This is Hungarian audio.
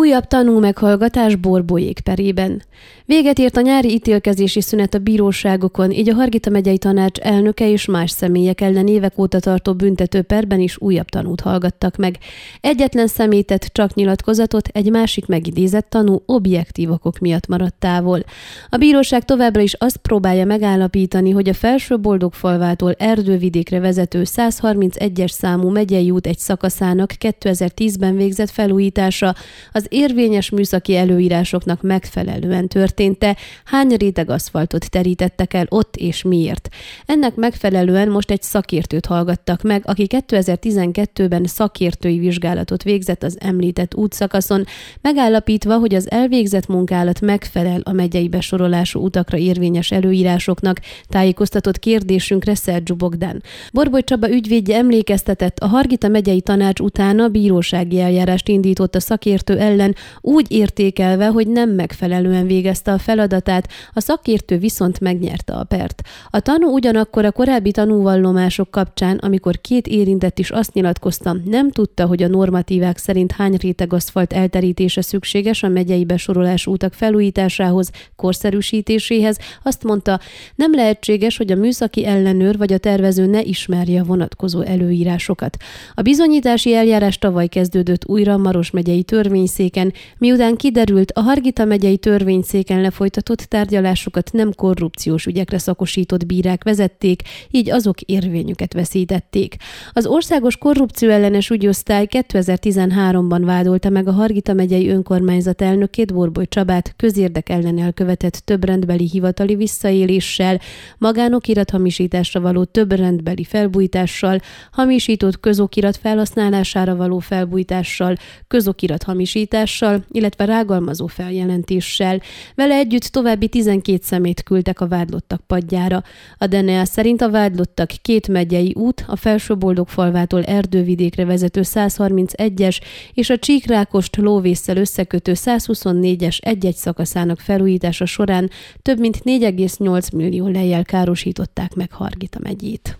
Újabb tanú meghallgatás Borbóék perében. Véget ért a nyári ítélkezési szünet a bíróságokon, így a Hargita megyei tanács elnöke és más személyek ellen évek óta tartó büntető perben is újabb tanút hallgattak meg. Egyetlen személytett csak nyilatkozatot, egy másik megidézett tanú objektív okok miatt maradt távol. A bíróság továbbra is azt próbálja megállapítani, hogy a felső boldogfalvától erdővidékre vezető 131-es számú megyei út egy szakaszának 2010-ben végzett felújítása az érvényes műszaki előírásoknak megfelelően történt-e, hány réteg aszfaltot terítettek el ott és miért. Ennek megfelelően most egy szakértőt hallgattak meg, aki 2012-ben szakértői vizsgálatot végzett az említett útszakaszon, megállapítva, hogy az elvégzett munkálat megfelel a megyei besorolású utakra érvényes előírásoknak, tájékoztatott kérdésünkre Szerzsú Bogdán. Borboly Csaba ügyvédje emlékeztetett, a Hargita megyei tanács utána bírósági eljárást indított a szakértő ellen, úgy értékelve, hogy nem megfelelően végezte a feladatát, a szakértő viszont megnyerte a pert. A tanú ugyanakkor a korábbi tanúvallomások kapcsán, amikor két érintett is azt nyilatkozta, nem tudta, hogy a normatívák szerint hány réteg aszfalt elterítése szükséges a megyei besorolás útak felújításához, korszerűsítéséhez, azt mondta, nem lehetséges, hogy a műszaki ellenőr vagy a tervező ne ismerje a vonatkozó előírásokat. A bizonyítási eljárás tavaly kezdődött újra Maros megyei törvényszéken, miután kiderült, a Hargita megyei törvényszéken lefolytatott tárgyalásokat nem korrupciós ügyekre szakosított bírák vezették, így azok érvényüket veszítették. Az Országos Korrupció ellenes ügyosztály 2013-ban vádolta meg a Hargita megyei önkormányzat elnökét Borboly Csabát közérdek ellen elkövetett több rendbeli hivatali visszaéléssel, magánokirathamisításra való több rendbeli felbújítással, hamisított közokirat felhasználására való felbújítással, közokirat hamisítással, illetve rágalmazó feljelentéssel. Vele együtt további 12 szemét küldtek a vádlottak padjára. A DNA szerint a vádlottak két megyei út, a felső falvától erdővidékre vezető 131-es és a Csíkrákost lóvészsel összekötő 124-es egy-egy szakaszának felújítása során több mint 4,8 millió lejjel károsították meg Hargita megyét.